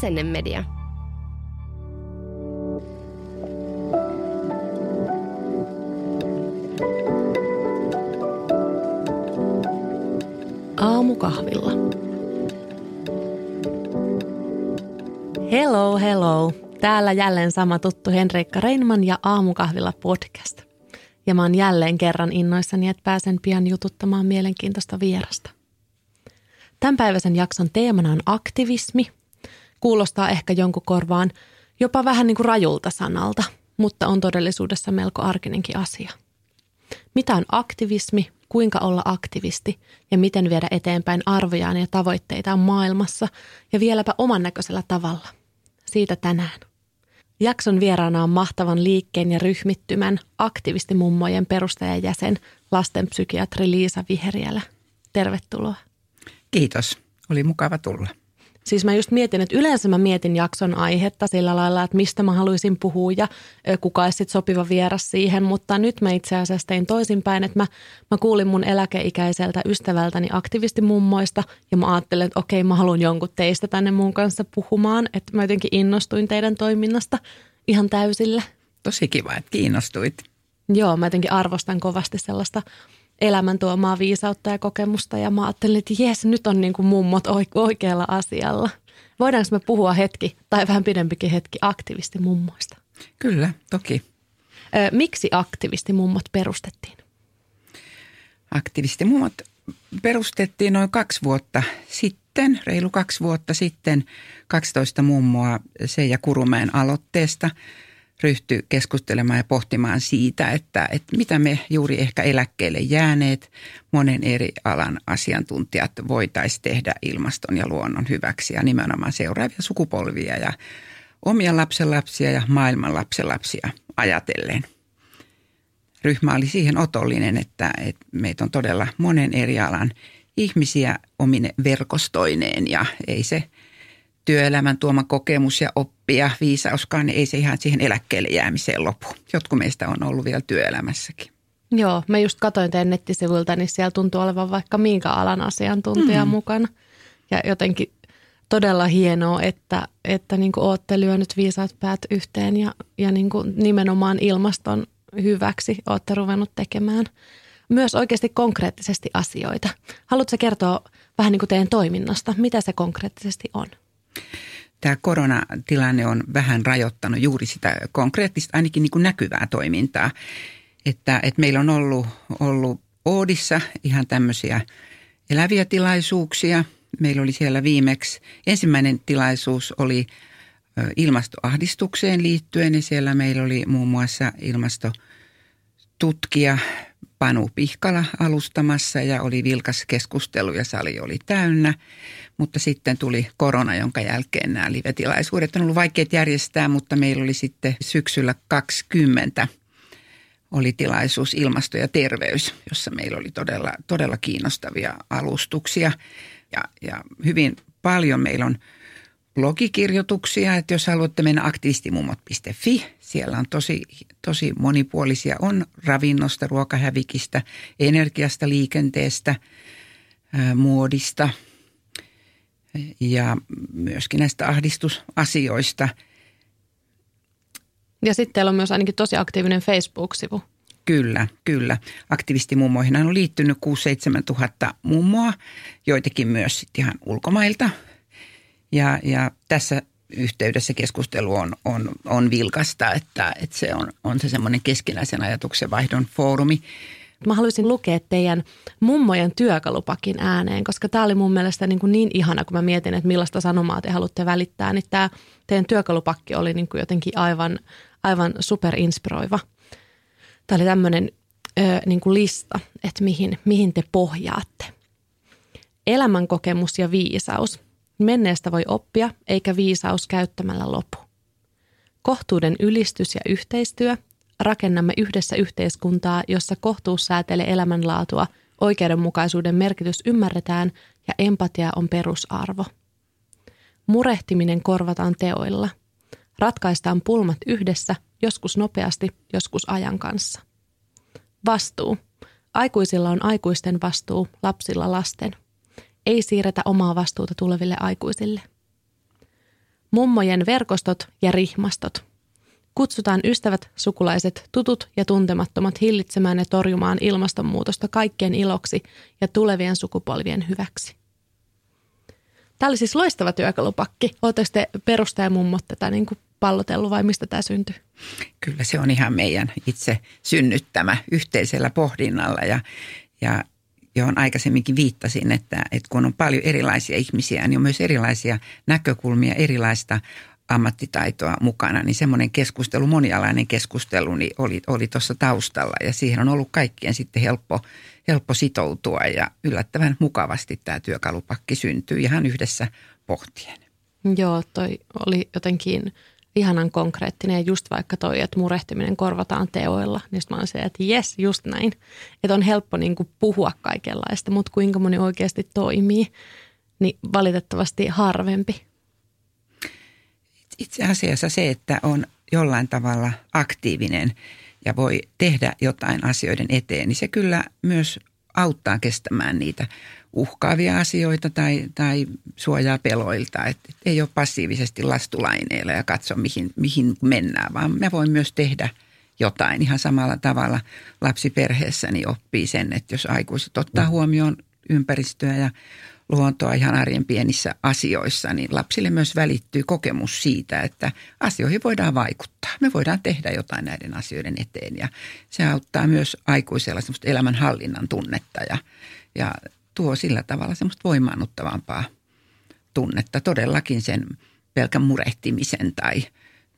Asennemedia. Aamukahvilla. Hello, hello. Täällä jälleen sama tuttu Henriikka Reinman ja Aamukahvilla podcast. Ja mä oon jälleen kerran innoissani, että pääsen pian jututtamaan mielenkiintoista vierasta. Tämänpäiväisen jakson teemana on aktivismi. Kuulostaa ehkä jonkun korvaan jopa vähän niin kuin rajulta sanalta, mutta on todellisuudessa melko arkinenkin asia. Mitä on aktivismi, kuinka olla aktivisti ja miten viedä eteenpäin arvojaan ja tavoitteitaan maailmassa ja vieläpä oman näköisellä tavalla. Siitä tänään. Jakson vieraana on mahtavan liikkeen ja ryhmittymän aktivistimummojen perustajajäsen lastenpsykiatri Liisa Viheriälä. Tervetuloa. Kiitos. Oli mukava tulla. Siis mä just mietin, että yleensä mä mietin jakson aihetta sillä lailla, että mistä mä haluaisin puhua ja kuka olisi sopiva vieras siihen, mutta nyt mä itse asiassa tein toisinpäin, että mä, mä kuulin mun eläkeikäiseltä ystävältäni aktivistimummoista ja mä ajattelin, että okei mä haluan jonkun teistä tänne mun kanssa puhumaan, että mä jotenkin innostuin teidän toiminnasta ihan täysillä. Tosi kiva, että kiinnostuit. Joo, mä jotenkin arvostan kovasti sellaista elämän tuomaa viisautta ja kokemusta ja mä ajattelin, että jes, nyt on niin kuin mummot oikealla asialla. Voidaanko me puhua hetki tai vähän pidempikin hetki aktivistimummoista? Kyllä, toki. Miksi aktivistimummot perustettiin? Aktivistimummot perustettiin noin kaksi vuotta sitten, reilu kaksi vuotta sitten, 12 mummoa Seija Kurumäen aloitteesta – ryhtyi keskustelemaan ja pohtimaan siitä, että, että mitä me juuri ehkä eläkkeelle jääneet monen eri alan asiantuntijat voitaisiin tehdä ilmaston ja luonnon hyväksi ja nimenomaan seuraavia sukupolvia ja omia lapsenlapsia ja maailman lapsenlapsia ajatellen. Ryhmä oli siihen otollinen, että, että meitä on todella monen eri alan ihmisiä omine verkostoineen ja ei se – työelämän tuoma kokemus ja oppi ja viisauskaan, niin ei se ihan siihen eläkkeelle jäämiseen lopu. Jotkut meistä on ollut vielä työelämässäkin. Joo, mä just katsoin teidän nettisivuilta, niin siellä tuntuu olevan vaikka minkä alan asiantuntija mm. mukana. Ja jotenkin todella hienoa, että, että niin kuin ootte lyönyt viisaat päät yhteen ja, ja niin kuin nimenomaan ilmaston hyväksi ootte ruvennut tekemään myös oikeasti konkreettisesti asioita. Haluatko kertoa vähän niin kuin teidän toiminnasta, mitä se konkreettisesti on? Tämä koronatilanne on vähän rajoittanut juuri sitä konkreettista, ainakin niin kuin näkyvää toimintaa. Että, että meillä on ollut, ollut Oodissa ihan tämmöisiä eläviä tilaisuuksia. Meillä oli siellä viimeksi, ensimmäinen tilaisuus oli ilmastoahdistukseen liittyen ja siellä meillä oli muun muassa ilmastotutkija Panu Pihkala alustamassa ja oli vilkas keskustelu ja sali oli täynnä. Mutta sitten tuli korona, jonka jälkeen nämä live-tilaisuudet on ollut vaikeat järjestää, mutta meillä oli sitten syksyllä 20 oli tilaisuus ilmasto ja terveys, jossa meillä oli todella, todella kiinnostavia alustuksia. Ja, ja hyvin paljon meillä on blogikirjoituksia, että jos haluatte mennä aktivistimummot.fi, siellä on tosi, tosi monipuolisia, on ravinnosta, ruokahävikistä, energiasta, liikenteestä, muodista ja myöskin näistä ahdistusasioista. Ja sitten teillä on myös ainakin tosi aktiivinen Facebook-sivu. Kyllä, kyllä. Aktivistimummoihin on liittynyt 6-7 tuhatta mummoa, joitakin myös ihan ulkomailta – ja, ja tässä yhteydessä keskustelu on, on, on vilkasta, että, että se on, on se semmoinen keskinäisen ajatuksen vaihdon foorumi. Mä haluaisin lukea teidän mummojen työkalupakin ääneen, koska tämä oli mun mielestä niin, kuin niin ihana, kun mä mietin, että millaista sanomaa te haluatte välittää, niin tämä teidän työkalupakki oli niin kuin jotenkin aivan, aivan superinspiroiva. Tämä oli tämmöinen niin kuin lista, että mihin, mihin te pohjaatte. Elämänkokemus ja viisaus – Menneestä voi oppia, eikä viisaus käyttämällä lopu. Kohtuuden ylistys ja yhteistyö. Rakennamme yhdessä yhteiskuntaa, jossa kohtuus säätelee elämänlaatua, oikeudenmukaisuuden merkitys ymmärretään ja empatia on perusarvo. Murehtiminen korvataan teoilla. Ratkaistaan pulmat yhdessä, joskus nopeasti, joskus ajan kanssa. Vastuu. Aikuisilla on aikuisten vastuu, lapsilla lasten – ei siirretä omaa vastuuta tuleville aikuisille. Mummojen verkostot ja rihmastot. Kutsutaan ystävät, sukulaiset, tutut ja tuntemattomat hillitsemään ja torjumaan ilmastonmuutosta kaikkien iloksi ja tulevien sukupolvien hyväksi. Tämä oli siis loistava työkalupakki. Oletteko te perustajamummot tätä niin kuin pallotellut vai mistä tämä syntyi? Kyllä se on ihan meidän itse synnyttämä yhteisellä pohdinnalla ja, ja johon aikaisemminkin viittasin, että, että kun on paljon erilaisia ihmisiä, niin on myös erilaisia näkökulmia, erilaista ammattitaitoa mukana, niin semmoinen keskustelu, monialainen keskustelu niin oli, oli tuossa taustalla ja siihen on ollut kaikkien sitten helppo, helppo sitoutua ja yllättävän mukavasti tämä työkalupakki syntyy ihan yhdessä pohtien. Joo, toi oli jotenkin ihanan konkreettinen ja just vaikka toi, että murehtiminen korvataan teoilla, niin mä olen se, että jes, just näin. Että on helppo niin kuin puhua kaikenlaista, mutta kuinka moni oikeasti toimii, niin valitettavasti harvempi. Itse asiassa se, että on jollain tavalla aktiivinen ja voi tehdä jotain asioiden eteen, niin se kyllä myös auttaa kestämään niitä uhkaavia asioita tai, tai suojaa peloilta. Et, ei ole passiivisesti lastulaineilla ja katso mihin, mihin mennään, vaan me voin myös tehdä jotain ihan samalla tavalla lapsiperheessäni oppii sen, että jos aikuiset ottaa huomioon ympäristöä ja luontoa ihan arjen pienissä asioissa, niin lapsille myös välittyy kokemus siitä, että asioihin voidaan vaikuttaa. Me voidaan tehdä jotain näiden asioiden eteen ja se auttaa myös aikuisella semmoista elämänhallinnan tunnetta ja, ja tuo sillä tavalla semmoista voimaannuttavampaa tunnetta todellakin sen pelkän murehtimisen tai,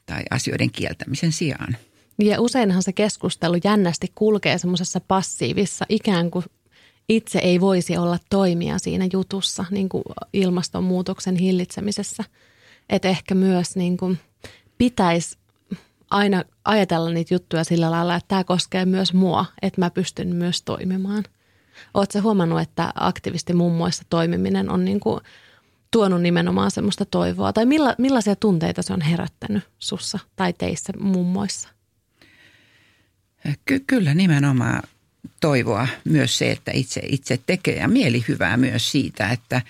tai asioiden kieltämisen sijaan. Ja useinhan se keskustelu jännästi kulkee semmoisessa passiivissa, ikään kuin itse ei voisi olla toimia siinä jutussa niin kuin ilmastonmuutoksen hillitsemisessä. Että ehkä myös niin kuin pitäisi aina ajatella niitä juttuja sillä lailla, että tämä koskee myös mua, että mä pystyn myös toimimaan. Oletko huomannut, että aktivisti mummoissa toimiminen on niin kuin tuonut nimenomaan semmoista toivoa? Tai milla, millaisia tunteita se on herättänyt sussa tai teissä mummoissa? Ky- kyllä nimenomaan toivoa myös se, että itse, itse tekee ja mielihyvää myös siitä, että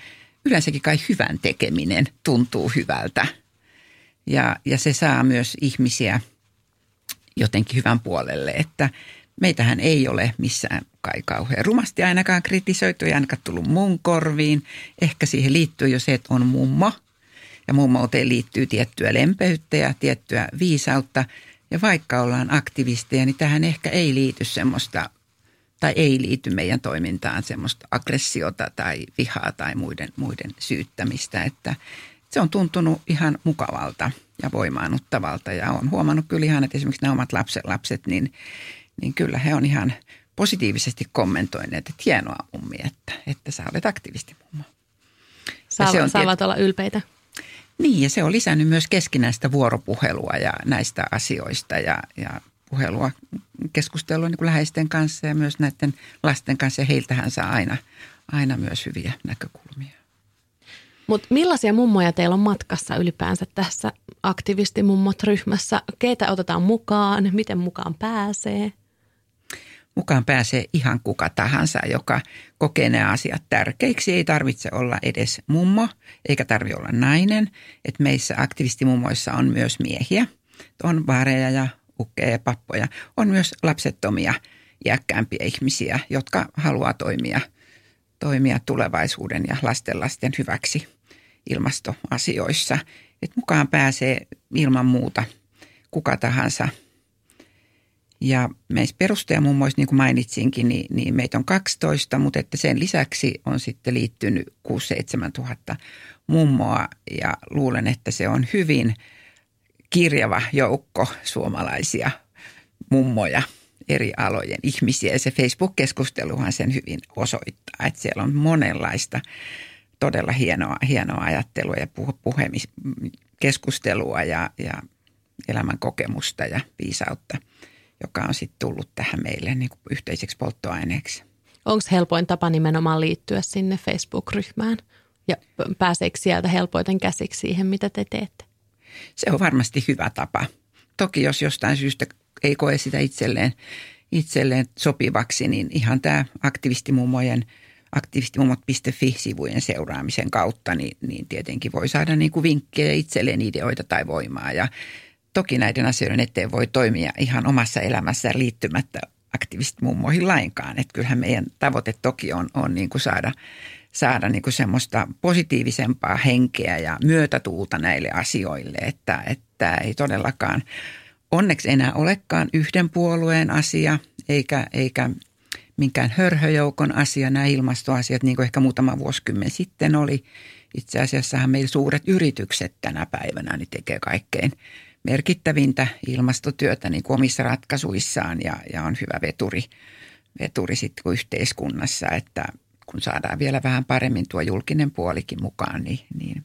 yleensäkin kai hyvän tekeminen tuntuu hyvältä. Ja, ja se saa myös ihmisiä jotenkin hyvän puolelle, että meitähän ei ole missään kai kauhean rumasti ainakaan kritisoitu, ei ainakaan tullut mun korviin. Ehkä siihen liittyy jo se, että on mummo ja mummouteen liittyy tiettyä lempeyttä ja tiettyä viisautta. Ja vaikka ollaan aktivisteja, niin tähän ehkä ei liity semmoista tai ei liity meidän toimintaan semmoista aggressiota tai vihaa tai muiden, muiden syyttämistä. Että se on tuntunut ihan mukavalta ja voimaannuttavalta ja on huomannut kyllä ihan, että esimerkiksi nämä omat lapset, lapset niin, niin kyllä he on ihan positiivisesti kommentoineet, että hienoa mummi, että, että sä olet aktivisti mummo. Saavat, se on saavat tiet... olla ylpeitä. Niin ja se on lisännyt myös keskinäistä vuoropuhelua ja näistä asioista ja, ja puhelua, keskustelua niin kuin läheisten kanssa ja myös näiden lasten kanssa. Ja heiltähän saa aina, aina myös hyviä näkökulmia. Mutta millaisia mummoja teillä on matkassa ylipäänsä tässä aktivistimummot-ryhmässä? Keitä otetaan mukaan? Miten mukaan pääsee? Mukaan pääsee ihan kuka tahansa, joka kokee nämä asiat tärkeiksi. Ei tarvitse olla edes mummo, eikä tarvitse olla nainen. Et meissä aktivistimummoissa on myös miehiä. On vaareja ja ukkeja ja pappoja. On myös lapsettomia iäkkäämpiä ihmisiä, jotka haluaa toimia, toimia tulevaisuuden ja lastenlasten hyväksi ilmastoasioissa. Et mukaan pääsee ilman muuta kuka tahansa. Ja meissä perustajamummoissa, niin kuin mainitsinkin, niin, niin meitä on 12, mutta että sen lisäksi on sitten liittynyt 6-7 tuhatta mummoa ja luulen, että se on hyvin – kirjava joukko suomalaisia mummoja eri alojen ihmisiä. Ja se Facebook-keskusteluhan sen hyvin osoittaa, että siellä on monenlaista todella hienoa, hienoa ajattelua ja puhemis, keskustelua ja, ja elämän kokemusta ja viisautta, joka on sitten tullut tähän meille niin kuin yhteiseksi polttoaineeksi. Onko helpoin tapa nimenomaan liittyä sinne Facebook-ryhmään ja pääseekö sieltä helpoiten käsiksi siihen, mitä te teette? Se on varmasti hyvä tapa. Toki jos jostain syystä ei koe sitä itselleen, itselleen sopivaksi, niin ihan tämä aktivistimummojen aktivistimummot.fi-sivujen seuraamisen kautta, niin, niin tietenkin voi saada niin kuin vinkkejä itselleen ideoita tai voimaa. Ja toki näiden asioiden eteen voi toimia ihan omassa elämässään liittymättä aktivistimummoihin lainkaan. Että kyllähän meidän tavoite toki on, on niin kuin saada, saada niin kuin semmoista positiivisempaa henkeä ja myötätuulta näille asioille, että, että ei todellakaan onneksi enää olekaan yhden puolueen asia eikä, eikä minkään hörhöjoukon asia nämä ilmastoasiat, niin kuin ehkä muutama vuosikymmen sitten oli. Itse asiassahan meillä suuret yritykset tänä päivänä niin tekee kaikkein merkittävintä ilmastotyötä niin kuin omissa ratkaisuissaan ja, ja on hyvä veturi, veturi sitten yhteiskunnassa, että kun saadaan vielä vähän paremmin tuo julkinen puolikin mukaan, niin, niin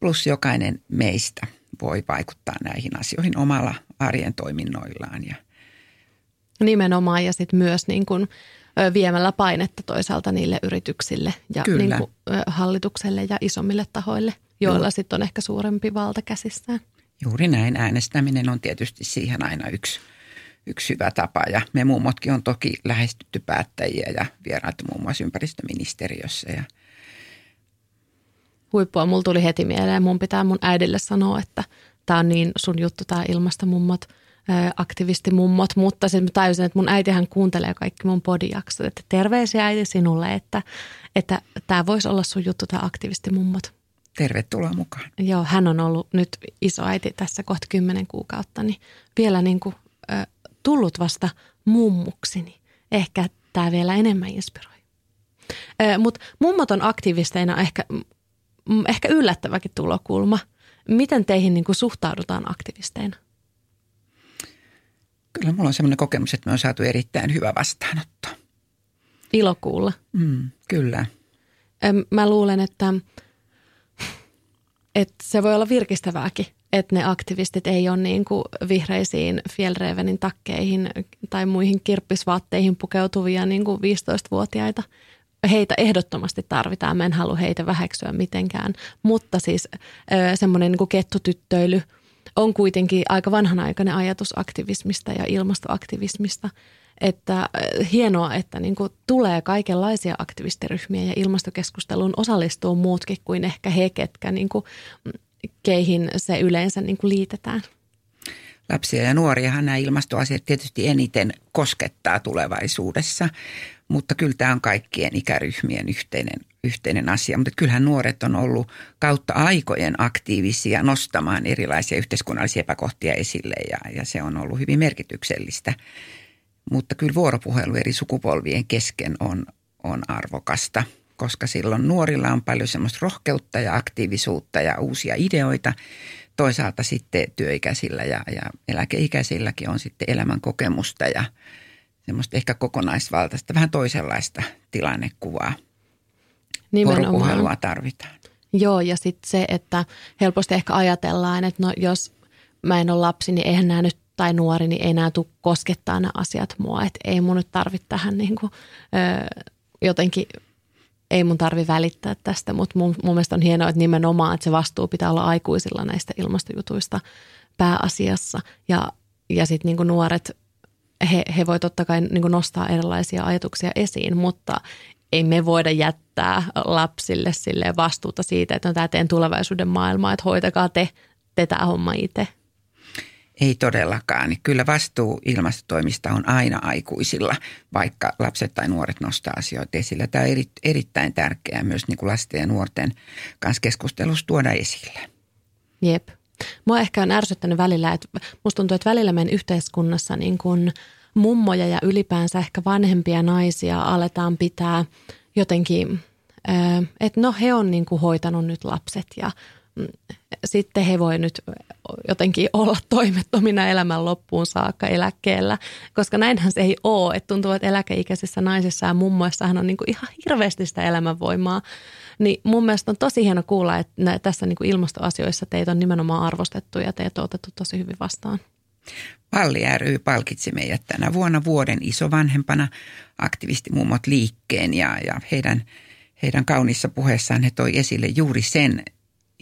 plus jokainen meistä voi vaikuttaa näihin asioihin omalla arjen toiminnoillaan. Ja. Nimenomaan ja sitten myös niin kuin viemällä painetta toisaalta niille yrityksille ja niin kuin hallitukselle ja isommille tahoille, joilla sitten on ehkä suurempi valta käsissään. Juuri näin. Äänestäminen on tietysti siihen aina yksi, yksi hyvä tapa. Ja me mummotkin on toki lähestytty päättäjiä ja vierailtu muun muassa ympäristöministeriössä. Ja Huippua, mulla tuli heti mieleen. Mun pitää mun äidille sanoa, että tämä on niin sun juttu, tämä ilmastomummot, aktivistimummot. Mutta sitten mä tajusin, että mun äitihän kuuntelee kaikki mun podijaksot. Että terveisiä äiti sinulle, että että tämä voisi olla sun juttu, tämä aktivistimummot. Tervetuloa mukaan. Joo, hän on ollut nyt isoäiti tässä kohta kymmenen kuukautta, niin vielä niin kuin, ö, tullut vasta mummuksi, niin ehkä tämä vielä enemmän inspiroi. Mutta mummot on aktivisteina ehkä, ehkä yllättäväkin tulokulma. Miten teihin niin kuin suhtaudutaan aktivisteina? Kyllä mulla on sellainen kokemus, että me on saatu erittäin hyvä vastaanotto. Ilo kuulla. Mm, kyllä. Mä luulen, että että se voi olla virkistävääkin, että ne aktivistit ei ole niin kuin vihreisiin Fjellrevenin takkeihin tai muihin kirppisvaatteihin pukeutuvia niin kuin 15-vuotiaita. Heitä ehdottomasti tarvitaan, mä en halua heitä väheksyä mitenkään, mutta siis semmoinen niin kettutyttöily on kuitenkin aika vanhanaikainen ajatus aktivismista ja ilmastoaktivismista – että hienoa, että niin kuin tulee kaikenlaisia aktivistiryhmiä ja ilmastokeskusteluun osallistuu muutkin kuin ehkä he, ketkä niin kuin, mm, keihin se yleensä niin kuin liitetään. Lapsia ja nuoriahan nämä ilmastoasiat tietysti eniten koskettaa tulevaisuudessa, mutta kyllä tämä on kaikkien ikäryhmien yhteinen, yhteinen asia. Mutta kyllähän nuoret on ollut kautta aikojen aktiivisia nostamaan erilaisia yhteiskunnallisia epäkohtia esille ja, ja se on ollut hyvin merkityksellistä. Mutta kyllä vuoropuhelu eri sukupolvien kesken on, on arvokasta, koska silloin nuorilla on paljon semmoista rohkeutta ja aktiivisuutta ja uusia ideoita. Toisaalta sitten työikäisillä ja, ja eläkeikäisilläkin on sitten elämän kokemusta ja semmoista ehkä kokonaisvaltaista, vähän toisenlaista tilannekuvaa. Nimenomaan. Vuoropuhelua tarvitaan. Joo, ja sitten se, että helposti ehkä ajatellaan, että no jos mä en ole lapsi, niin eihän nämä nyt tai nuori, niin ei enää tule koskettaa nämä asiat mua. Että ei mun nyt tarvitse tähän niin kuin, ö, jotenkin, ei mun tarvi välittää tästä, mutta mun, mun mielestä on hienoa, että nimenomaan, että se vastuu pitää olla aikuisilla näistä ilmastojutuista pääasiassa. Ja, ja sitten niin nuoret, he, he voi totta kai niin nostaa erilaisia ajatuksia esiin, mutta ei me voida jättää lapsille sille vastuuta siitä, että on tämä teidän tulevaisuuden maailma, että hoitakaa te, te tämä homma itse. Ei todellakaan. Niin kyllä vastuu ilmastotoimista on aina aikuisilla, vaikka lapset tai nuoret nostaa asioita esille. Tämä on eri, erittäin tärkeää myös niin kuin lasten ja nuorten kanssa keskustelussa tuoda esille. Jep. Mua ehkä on ärsyttänyt välillä, että musta tuntuu, että välillä meidän yhteiskunnassa niin kuin mummoja ja ylipäänsä ehkä vanhempia naisia aletaan pitää jotenkin, että no he on niin kuin hoitanut nyt lapset ja sitten he voi nyt jotenkin olla toimettomina elämän loppuun saakka eläkkeellä, koska näinhän se ei ole. Että tuntuu, että eläkeikäisissä naisissa ja mummoissahan on niin kuin ihan hirveästi sitä elämänvoimaa. Niin mun mielestä on tosi hieno kuulla, että tässä niin kuin ilmastoasioissa teitä on nimenomaan arvostettu ja teitä on otettu tosi hyvin vastaan. Palli ry palkitsi meidät tänä vuonna vuoden isovanhempana aktivistimummot liikkeen ja, ja heidän, heidän kaunissa puheessaan he toi esille juuri sen,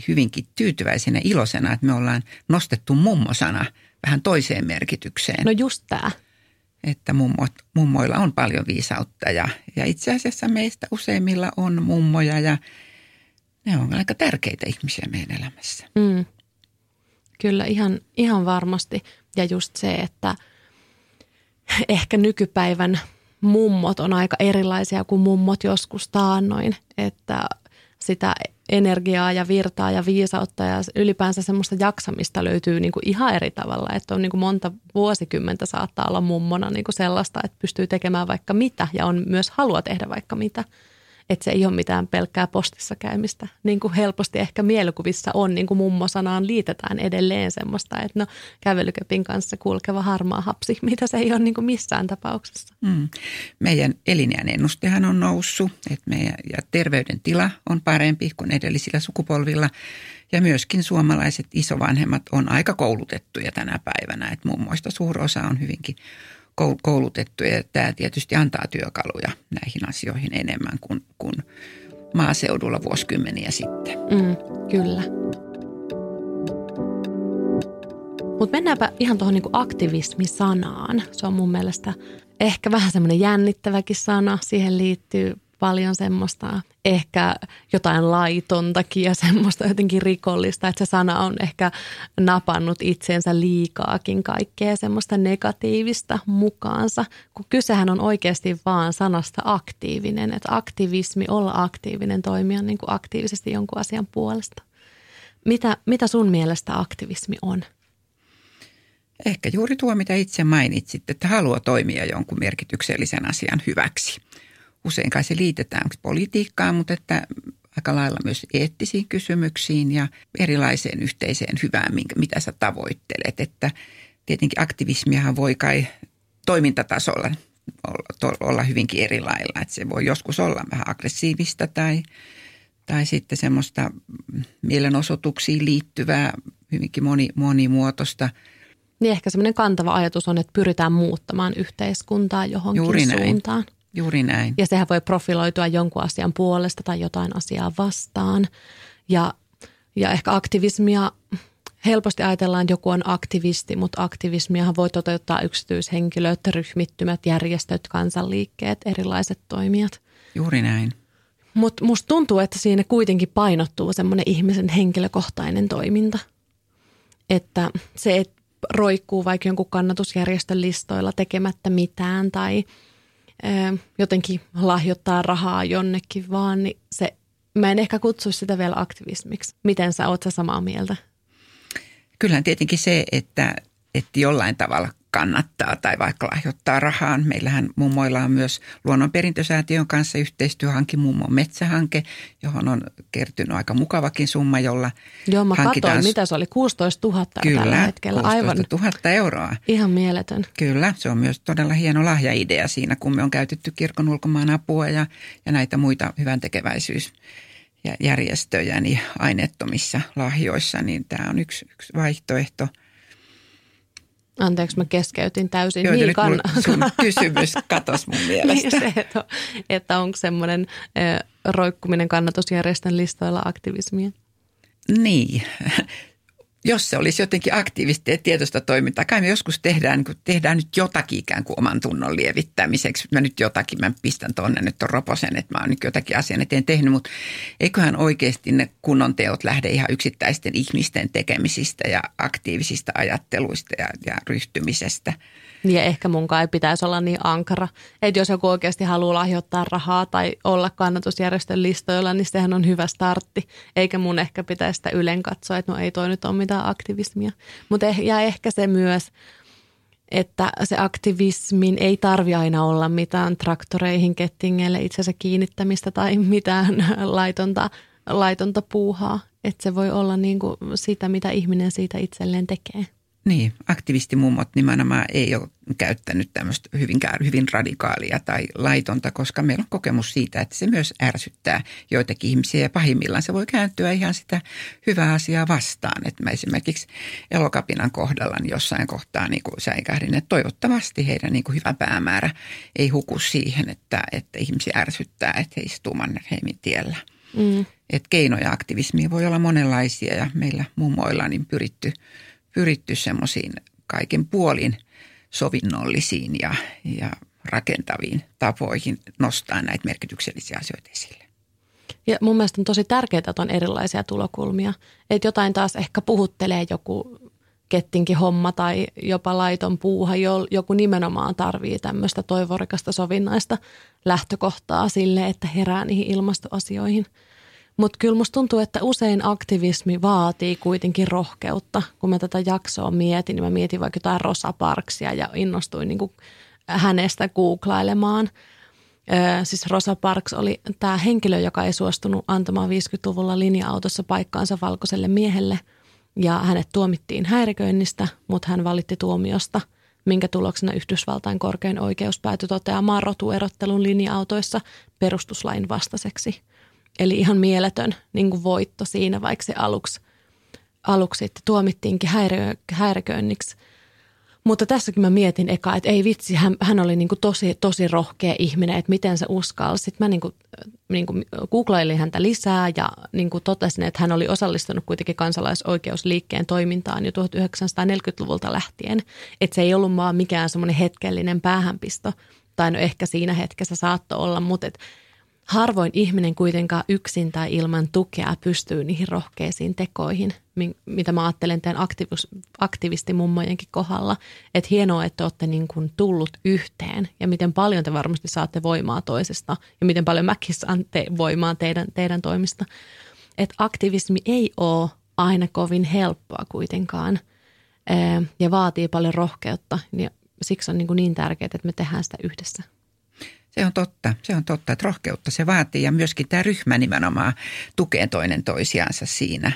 hyvinkin tyytyväisenä iloisena, että me ollaan nostettu mummosana vähän toiseen merkitykseen. No just tämä. että mummot, mummoilla on paljon viisautta ja, ja itse asiassa meistä useimmilla on mummoja ja ne on aika tärkeitä ihmisiä meidän elämässä. Mm. Kyllä, ihan, ihan varmasti. Ja just se, että ehkä nykypäivän mummot on aika erilaisia kuin mummot joskus taannoin, että sitä energiaa ja virtaa ja viisautta ja ylipäänsä semmoista jaksamista löytyy niin kuin ihan eri tavalla. Että on niin kuin monta vuosikymmentä saattaa olla mummona niin kuin sellaista, että pystyy tekemään vaikka mitä ja on myös halua tehdä vaikka mitä että se ei ole mitään pelkkää postissa käymistä. Niin kuin helposti ehkä mielikuvissa on, niin kuin mummosanaan liitetään edelleen semmoista, että no kävelyköpin kanssa kulkeva harmaa hapsi, mitä se ei ole niin kuin missään tapauksessa. Mm. Meidän elinjään ennustehan on noussut, että meidän ja terveydentila on parempi kuin edellisillä sukupolvilla. Ja myöskin suomalaiset isovanhemmat on aika koulutettuja tänä päivänä, että mummoista suuri osa on hyvinkin koulutettu ja tämä tietysti antaa työkaluja näihin asioihin enemmän kuin, kuin maaseudulla vuosikymmeniä sitten. Mm, kyllä. Mutta mennäänpä ihan tuohon niinku aktivismisanaan. Se on mun mielestä ehkä vähän semmoinen jännittäväkin sana. Siihen liittyy paljon semmoista ehkä jotain laitontakin ja semmoista jotenkin rikollista, että se sana on ehkä napannut itsensä liikaakin kaikkea semmoista negatiivista mukaansa, kun kysehän on oikeasti vaan sanasta aktiivinen, että aktivismi, olla aktiivinen, toimia niin kuin aktiivisesti jonkun asian puolesta. Mitä, mitä sun mielestä aktivismi on? Ehkä juuri tuo, mitä itse mainitsit, että haluaa toimia jonkun merkityksellisen asian hyväksi – usein kai se liitetään politiikkaan, mutta että aika lailla myös eettisiin kysymyksiin ja erilaiseen yhteiseen hyvään, minkä, mitä sä tavoittelet. Että tietenkin aktivismiahan voi kai toimintatasolla olla, hyvinkin eri lailla. Että se voi joskus olla vähän aggressiivista tai, tai sitten semmoista mielenosoituksiin liittyvää, hyvinkin moni, monimuotoista. Niin ehkä semmoinen kantava ajatus on, että pyritään muuttamaan yhteiskuntaa johonkin Juuri näin. suuntaan. Juuri näin. Ja sehän voi profiloitua jonkun asian puolesta tai jotain asiaa vastaan. Ja, ja ehkä aktivismia, helposti ajatellaan, että joku on aktivisti, mutta aktivismiahan voi toteuttaa yksityishenkilöt, ryhmittymät, järjestöt, kansanliikkeet, erilaiset toimijat. Juuri näin. Mutta musta tuntuu, että siinä kuitenkin painottuu semmoinen ihmisen henkilökohtainen toiminta. Että se, että roikkuu vaikka jonkun kannatusjärjestön listoilla tekemättä mitään tai – jotenkin lahjoittaa rahaa jonnekin vaan, niin se, mä en ehkä kutsuisi sitä vielä aktivismiksi. Miten sä oot sä samaa mieltä? Kyllähän tietenkin se, että, että jollain tavalla kannattaa tai vaikka lahjoittaa rahaan. Meillähän mummoilla on myös luonnonperintösäätiön kanssa yhteistyöhanke, mummon metsähanke, johon on kertynyt aika mukavakin summa, jolla Joo, mä hankitaan... katsoin, mitä se oli, 16 000 Kyllä, tällä hetkellä. 16 000 euroa. Ihan mieletön. Kyllä, se on myös todella hieno lahjaidea siinä, kun me on käytetty kirkon ulkomaan apua ja, ja näitä muita hyvän tekeväisyys ja järjestöjä niin aineettomissa lahjoissa, niin tämä on yksi, yksi vaihtoehto – Anteeksi, mä keskeytin täysin. Joo, niin, kann... sun kysymys katos mun mielestä. niin se, että, että onko semmoinen roikkuminen kannatusjärjestön listoilla aktivismia? Niin, jos se olisi jotenkin aktiivista ja tietoista toimintaa, kai me joskus tehdään, kun tehdään nyt jotakin ikään kuin oman tunnon lievittämiseksi. Mä nyt jotakin, mä pistän tuonne nyt on roposen, että mä oon nyt jotakin asian eteen tehnyt, mutta eiköhän oikeasti ne kunnon teot lähde ihan yksittäisten ihmisten tekemisistä ja aktiivisista ajatteluista ja, ja ryhtymisestä – ja ehkä mun ei pitäisi olla niin ankara. Että jos joku oikeasti haluaa lahjoittaa rahaa tai olla kannatusjärjestön listoilla, niin sehän on hyvä startti. Eikä mun ehkä pitäisi sitä ylen katsoa, että no ei toi nyt ole mitään aktivismia. Mutta eh, ja ehkä se myös, että se aktivismin ei tarvi aina olla mitään traktoreihin, kettingeille itsensä kiinnittämistä tai mitään laitonta, laitonta puuhaa. Että se voi olla niin kuin sitä, mitä ihminen siitä itselleen tekee. Niin, aktivistimummot nimenomaan ei ole käyttänyt tämmöistä hyvin, hyvin radikaalia tai laitonta, koska meillä on kokemus siitä, että se myös ärsyttää joitakin ihmisiä ja pahimmillaan se voi kääntyä ihan sitä hyvää asiaa vastaan. Että mä esimerkiksi elokapinan kohdalla niin jossain kohtaa niin kuin säikähdin, että toivottavasti heidän niin kuin hyvä päämäärä ei huku siihen, että, että ihmisiä ärsyttää, että he istuu Mannerheimin tiellä. Mm. Et keinoja aktivismiin voi olla monenlaisia ja meillä mummoilla niin pyritty – pyritty semmoisiin kaiken puolin sovinnollisiin ja, ja rakentaviin tapoihin nostaa näitä merkityksellisiä asioita esille. Ja mun mielestä on tosi tärkeää, että on erilaisia tulokulmia. Että jotain taas ehkä puhuttelee joku kettinkin homma tai jopa laiton puuha, joku nimenomaan tarvii tämmöistä toivorikasta sovinnaista lähtökohtaa sille, että herää niihin ilmastoasioihin. Mutta kyllä musta tuntuu, että usein aktivismi vaatii kuitenkin rohkeutta. Kun mä tätä jaksoa mietin, niin mä mietin vaikka jotain Rosa Parksia ja innostuin niin kuin hänestä googlailemaan. Ö, siis Rosa Parks oli tämä henkilö, joka ei suostunut antamaan 50-luvulla linja-autossa paikkaansa valkoiselle miehelle. Ja hänet tuomittiin häiriköinnistä, mutta hän valitti tuomiosta, minkä tuloksena Yhdysvaltain korkein oikeus päätyi toteamaan rotuerottelun linja-autoissa perustuslain vastaiseksi. Eli ihan mieletön niin kuin voitto siinä, vaikka se aluksi, aluksi tuomittiinkin häiriköinniksi – mutta tässäkin mä mietin eka, että ei vitsi, hän, hän oli niin kuin tosi, tosi rohkea ihminen, että miten se uskalsi. Sitten mä niin kuin, niin kuin googlailin häntä lisää ja niin kuin totesin, että hän oli osallistunut kuitenkin kansalaisoikeusliikkeen toimintaan jo 1940-luvulta lähtien. Että se ei ollut vaan mikään semmoinen hetkellinen päähänpisto, tai no ehkä siinä hetkessä saattoi olla, mutta että Harvoin ihminen kuitenkaan yksin tai ilman tukea pystyy niihin rohkeisiin tekoihin, mitä mä ajattelen tämän aktivis, aktivistimummojenkin kohdalla. Että hienoa, että olette niin kuin tullut yhteen ja miten paljon te varmasti saatte voimaa toisesta ja miten paljon mäkin saan te- voimaa teidän, teidän toimista. Että aktivismi ei ole aina kovin helppoa kuitenkaan ja vaatii paljon rohkeutta. Ja siksi on niin, kuin niin tärkeää, että me tehdään sitä yhdessä. Se on totta, se on totta, että rohkeutta se vaatii ja myöskin tämä ryhmä nimenomaan tukee toinen toisiansa siinä.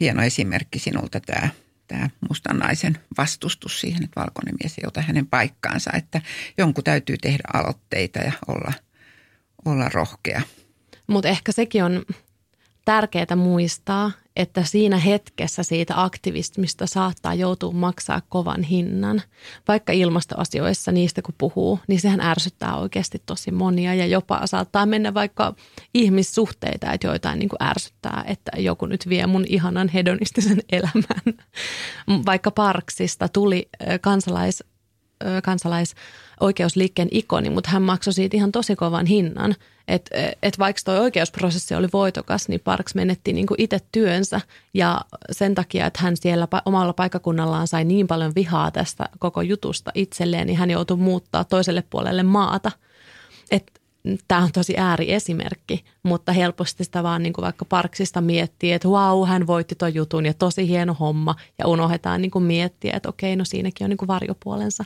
Hieno esimerkki sinulta tämä, tämä mustan naisen vastustus siihen, että valkoinen mies ei ota hänen paikkaansa, että jonkun täytyy tehdä aloitteita ja olla, olla rohkea. Mutta ehkä sekin on tärkeää muistaa, että siinä hetkessä siitä aktivismista saattaa joutua maksaa kovan hinnan. Vaikka ilmastoasioissa niistä kun puhuu, niin sehän ärsyttää oikeasti tosi monia ja jopa saattaa mennä vaikka ihmissuhteita, että joitain niin kuin ärsyttää, että joku nyt vie mun ihanan hedonistisen elämän. Vaikka Parksista tuli kansalais, kansalaisoikeusliikkeen ikoni, mutta hän maksoi siitä ihan tosi kovan hinnan – että et vaikka tuo oikeusprosessi oli voitokas, niin Parks menetti niin itse työnsä ja sen takia, että hän siellä omalla paikakunnallaan sai niin paljon vihaa tästä koko jutusta itselleen, niin hän joutui muuttaa toiselle puolelle maata. Tämä on tosi ääriesimerkki, mutta helposti sitä vaan niin kuin vaikka Parksista miettii, että vau, hän voitti tuon jutun ja tosi hieno homma ja unohdetaan niin kuin miettiä, että okei, no siinäkin on niin kuin varjopuolensa.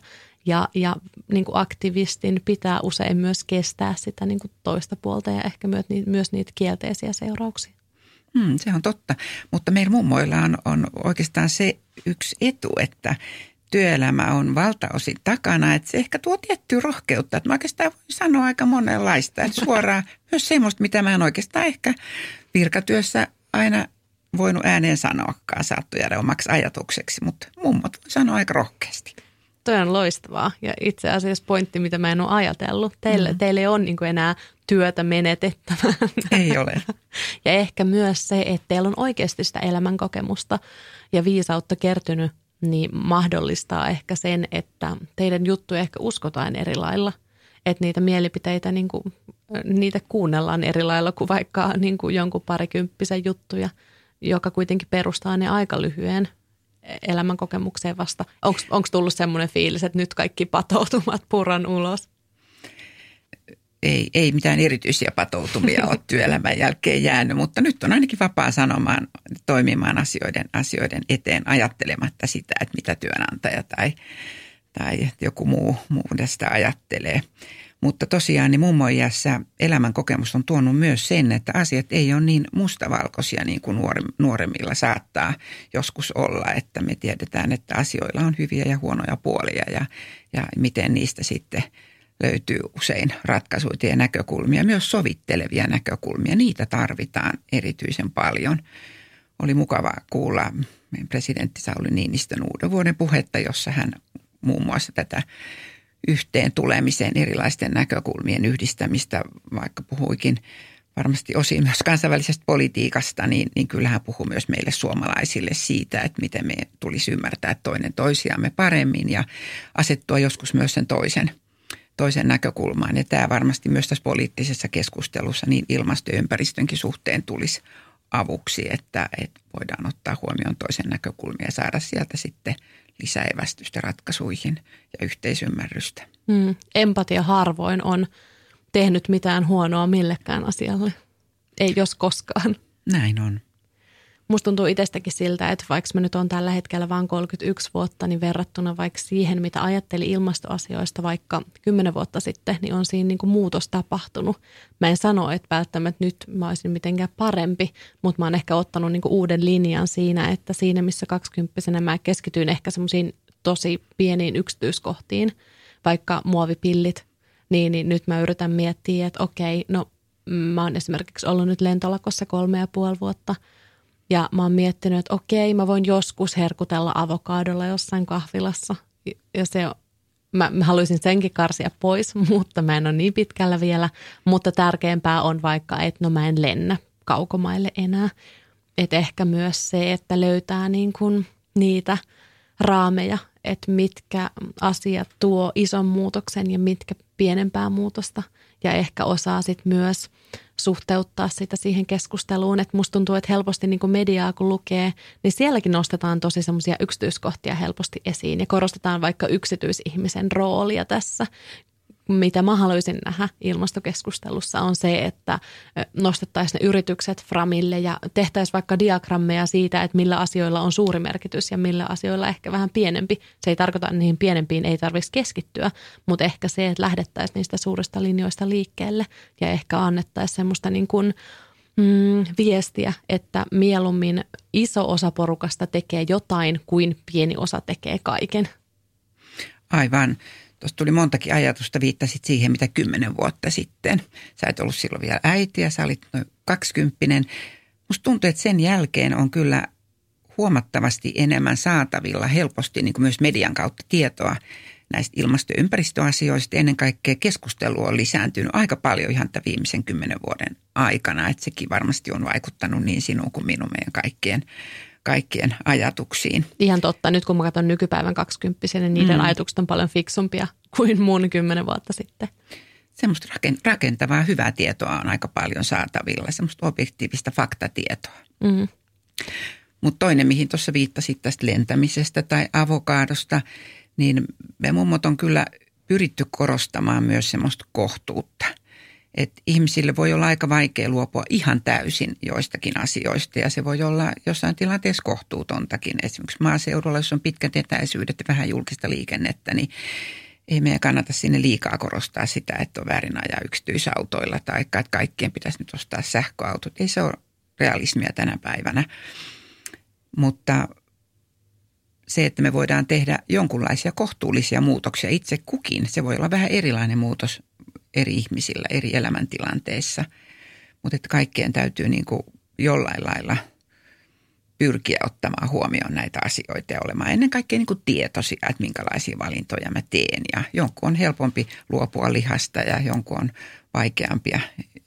Ja, ja niin kuin aktivistin pitää usein myös kestää sitä niin kuin toista puolta ja ehkä myös, myös niitä kielteisiä seurauksia. Hmm, se on totta, mutta meillä mummoilla on, on oikeastaan se yksi etu, että työelämä on valtaosin takana, että se ehkä tuo tiettyä rohkeutta, että mä oikeastaan voin sanoa aika monenlaista, että suoraan myös semmoista, mitä mä en oikeastaan ehkä virkatyössä aina voinut ääneen sanoakaan, saattoi jäädä omaksi ajatukseksi, mutta mummot voi sanoa aika rohkeasti toi on loistavaa ja itse asiassa pointti, mitä mä en ole ajatellut. Teille, mm. teille on niin enää työtä menetettävää. Ei ole. ja ehkä myös se, että teillä on oikeasti sitä elämänkokemusta ja viisautta kertynyt, niin mahdollistaa ehkä sen, että teidän juttuja ehkä uskotaan eri lailla. Että niitä mielipiteitä, niin kuin, niitä kuunnellaan eri lailla kuin vaikka niin kuin jonkun parikymppisen juttuja, joka kuitenkin perustaa ne aika lyhyen elämänkokemukseen vasta? Onko tullut semmoinen fiilis, että nyt kaikki patoutumat puran ulos? Ei, ei mitään erityisiä patoutumia ole työelämän jälkeen jäänyt, mutta nyt on ainakin vapaa sanomaan, toimimaan asioiden, asioiden eteen ajattelematta sitä, että mitä työnantaja tai, tai joku muu, muu tästä ajattelee. Mutta tosiaan niin mummon iässä elämän kokemus on tuonut myös sen, että asiat ei ole niin mustavalkoisia niin kuin nuoremmilla saattaa joskus olla. Että me tiedetään, että asioilla on hyviä ja huonoja puolia ja, ja miten niistä sitten löytyy usein ratkaisuja ja näkökulmia, myös sovittelevia näkökulmia. Niitä tarvitaan erityisen paljon. Oli mukava kuulla presidentti Sauli Niinistön uuden vuoden puhetta, jossa hän muun muassa tätä yhteen tulemiseen erilaisten näkökulmien yhdistämistä, vaikka puhuikin varmasti osin myös kansainvälisestä politiikasta, niin, niin kyllähän puhuu myös meille suomalaisille siitä, että miten me tulisi ymmärtää toinen toisiamme paremmin ja asettua joskus myös sen toisen, toisen näkökulmaan. Ja tämä varmasti myös tässä poliittisessa keskustelussa niin ilmasto- ja ympäristönkin suhteen tulisi avuksi, että, että voidaan ottaa huomioon toisen näkökulmia ja saada sieltä sitten lisäevästystä ratkaisuihin ja yhteisymmärrystä. Mm, empatia harvoin on tehnyt mitään huonoa millekään asialle. Ei jos koskaan. Näin on. Musta tuntuu itsestäkin siltä, että vaikka mä nyt on tällä hetkellä vain 31 vuotta, niin verrattuna vaikka siihen, mitä ajatteli ilmastoasioista vaikka 10 vuotta sitten, niin on siinä niin kuin muutos tapahtunut. Mä en sano, että välttämättä nyt mä olisin mitenkään parempi, mutta mä oon ehkä ottanut niin kuin uuden linjan siinä, että siinä missä 20 mä keskityin ehkä semmoisiin tosi pieniin yksityiskohtiin, vaikka muovipillit, niin, niin nyt mä yritän miettiä, että okei, no mä oon esimerkiksi ollut nyt lentolakossa kolme ja puoli vuotta – ja mä oon miettinyt, että okei, mä voin joskus herkutella avokaadolla jossain kahvilassa. Ja se mä, mä haluaisin senkin karsia pois, mutta mä en ole niin pitkällä vielä. Mutta tärkeämpää on vaikka, että no mä en lennä kaukomaille enää. Että ehkä myös se, että löytää niin kuin niitä raameja, että mitkä asiat tuo ison muutoksen ja mitkä pienempää muutosta. Ja ehkä osaa sitten myös – suhteuttaa sitä siihen keskusteluun. Että musta tuntuu, että helposti niin kuin mediaa kun lukee, niin sielläkin nostetaan tosi semmoisia yksityiskohtia helposti esiin ja korostetaan vaikka yksityisihmisen roolia tässä mitä mä haluaisin nähdä ilmastokeskustelussa on se, että nostettaisiin ne yritykset framille ja tehtäisiin vaikka diagrammeja siitä, että millä asioilla on suuri merkitys ja millä asioilla ehkä vähän pienempi. Se ei tarkoita, että niihin pienempiin ei tarvitsisi keskittyä, mutta ehkä se, että lähdettäisiin niistä suurista linjoista liikkeelle ja ehkä annettaisiin semmoista niin kuin, mm, viestiä, että mieluummin iso osa porukasta tekee jotain kuin pieni osa tekee kaiken. Aivan. Tuosta tuli montakin ajatusta, viittasit siihen, mitä kymmenen vuotta sitten. Sä et ollut silloin vielä äiti ja sä olit noin kaksikymppinen. Musta tuntuu, että sen jälkeen on kyllä huomattavasti enemmän saatavilla helposti niin kuin myös median kautta tietoa näistä ilmasto- ja ympäristöasioista. Ennen kaikkea keskustelu on lisääntynyt aika paljon ihan tämän viimeisen kymmenen vuoden aikana. Että sekin varmasti on vaikuttanut niin sinun kuin minun meidän kaikkien kaikkien ajatuksiin. Ihan totta. Nyt kun mä katson nykypäivän kaksikymppisiä, niin niiden mm. ajatukset on paljon fiksumpia kuin mun kymmenen vuotta sitten. Semmoista rakentavaa, hyvää tietoa on aika paljon saatavilla, semmoista objektiivista faktatietoa. Mm. Mutta toinen, mihin tuossa viittasit tästä lentämisestä tai avokaadosta, niin me mummot on kyllä pyritty korostamaan myös semmoista kohtuutta – että ihmisille voi olla aika vaikea luopua ihan täysin joistakin asioista ja se voi olla jossain tilanteessa kohtuutontakin. Esimerkiksi maaseudulla, jos on pitkät etäisyydet ja vähän julkista liikennettä, niin ei meidän kannata sinne liikaa korostaa sitä, että on väärin ajaa yksityisautoilla tai että kaikkien pitäisi nyt ostaa sähköautot. Ei se ole realismia tänä päivänä. Mutta se, että me voidaan tehdä jonkunlaisia kohtuullisia muutoksia itse kukin, se voi olla vähän erilainen muutos eri ihmisillä eri elämäntilanteissa. Mutta että kaikkien täytyy niin kuin jollain lailla pyrkiä ottamaan huomioon näitä asioita ja olemaan ennen kaikkea niin kuin tietoisia, että minkälaisia valintoja mä teen. Ja jonkun on helpompi luopua lihasta ja jonkun on vaikeampia.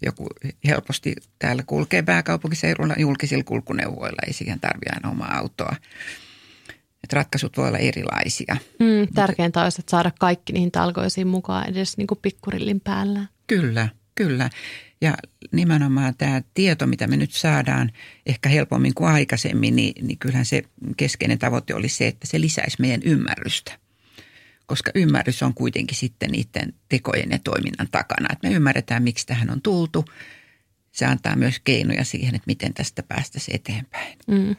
Joku helposti täällä kulkee pääkaupunkiseudulla julkisilla kulkuneuvoilla, ei siihen tarvitse aina omaa autoa että ratkaisut voi olla erilaisia. Mm, tärkeintä olisi, että saada kaikki niihin talkoisiin mukaan edes niin kuin pikkurillin päällä. Kyllä, kyllä. Ja nimenomaan tämä tieto, mitä me nyt saadaan ehkä helpommin kuin aikaisemmin, niin, niin kyllähän se keskeinen tavoite oli se, että se lisäisi meidän ymmärrystä. Koska ymmärrys on kuitenkin sitten niiden tekojen ja toiminnan takana. Että me ymmärretään, miksi tähän on tultu. Se antaa myös keinoja siihen, että miten tästä päästäisiin eteenpäin. Mm.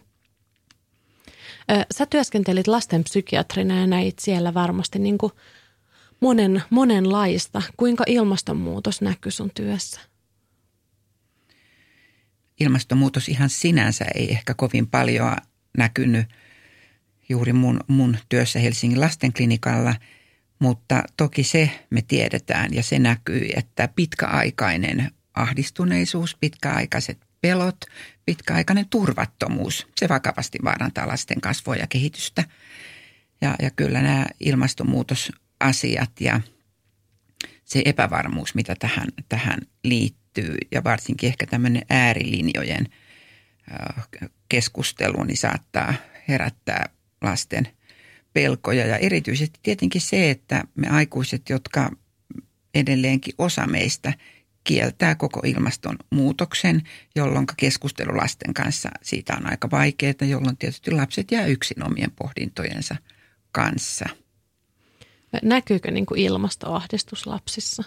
Sä työskentelit lastenpsykiatrina ja näit siellä varmasti niin kuin monen, monenlaista. Kuinka ilmastonmuutos näkyy sun työssä? Ilmastonmuutos ihan sinänsä ei ehkä kovin paljon näkynyt juuri mun, mun työssä Helsingin lastenklinikalla, mutta toki se me tiedetään ja se näkyy, että pitkäaikainen ahdistuneisuus, pitkäaikaiset pelot, pitkäaikainen turvattomuus, se vakavasti vaarantaa lasten kasvua ja kehitystä. Ja, ja kyllä nämä ilmastonmuutosasiat ja se epävarmuus, mitä tähän, tähän liittyy, ja varsinkin ehkä tämmöinen äärilinjojen keskustelu niin saattaa herättää lasten pelkoja. Ja erityisesti tietenkin se, että me aikuiset, jotka edelleenkin osa meistä kieltää koko ilmastonmuutoksen, jolloin keskustelu lasten kanssa siitä on aika vaikeaa, jolloin tietysti lapset jää yksin omien pohdintojensa kanssa. Näkyykö niin kuin ilmastoahdistus lapsissa?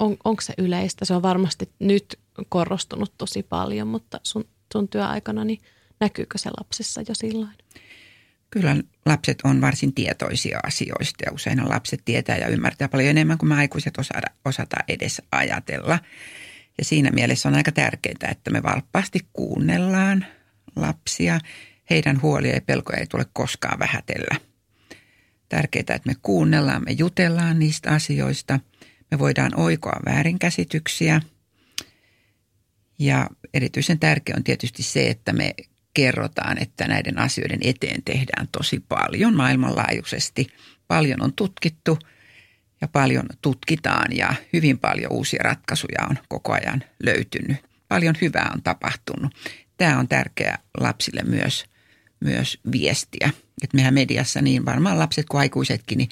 On, onko se yleistä? Se on varmasti nyt korostunut tosi paljon, mutta sun, sun työaikana niin näkyykö se lapsissa jo silloin? Kyllä lapset on varsin tietoisia asioista ja usein lapset tietää ja ymmärtää paljon enemmän kuin me aikuiset osata, osata edes ajatella. Ja siinä mielessä on aika tärkeää, että me valppaasti kuunnellaan lapsia. Heidän huolia ja pelkoja ei tule koskaan vähätellä. Tärkeää, että me kuunnellaan, me jutellaan niistä asioista. Me voidaan oikoa väärinkäsityksiä. Ja erityisen tärkeää on tietysti se, että me kerrotaan, että näiden asioiden eteen tehdään tosi paljon maailmanlaajuisesti. Paljon on tutkittu ja paljon tutkitaan ja hyvin paljon uusia ratkaisuja on koko ajan löytynyt. Paljon hyvää on tapahtunut. Tämä on tärkeää lapsille myös, myös viestiä. Että mehän mediassa niin varmaan lapset kuin aikuisetkin niin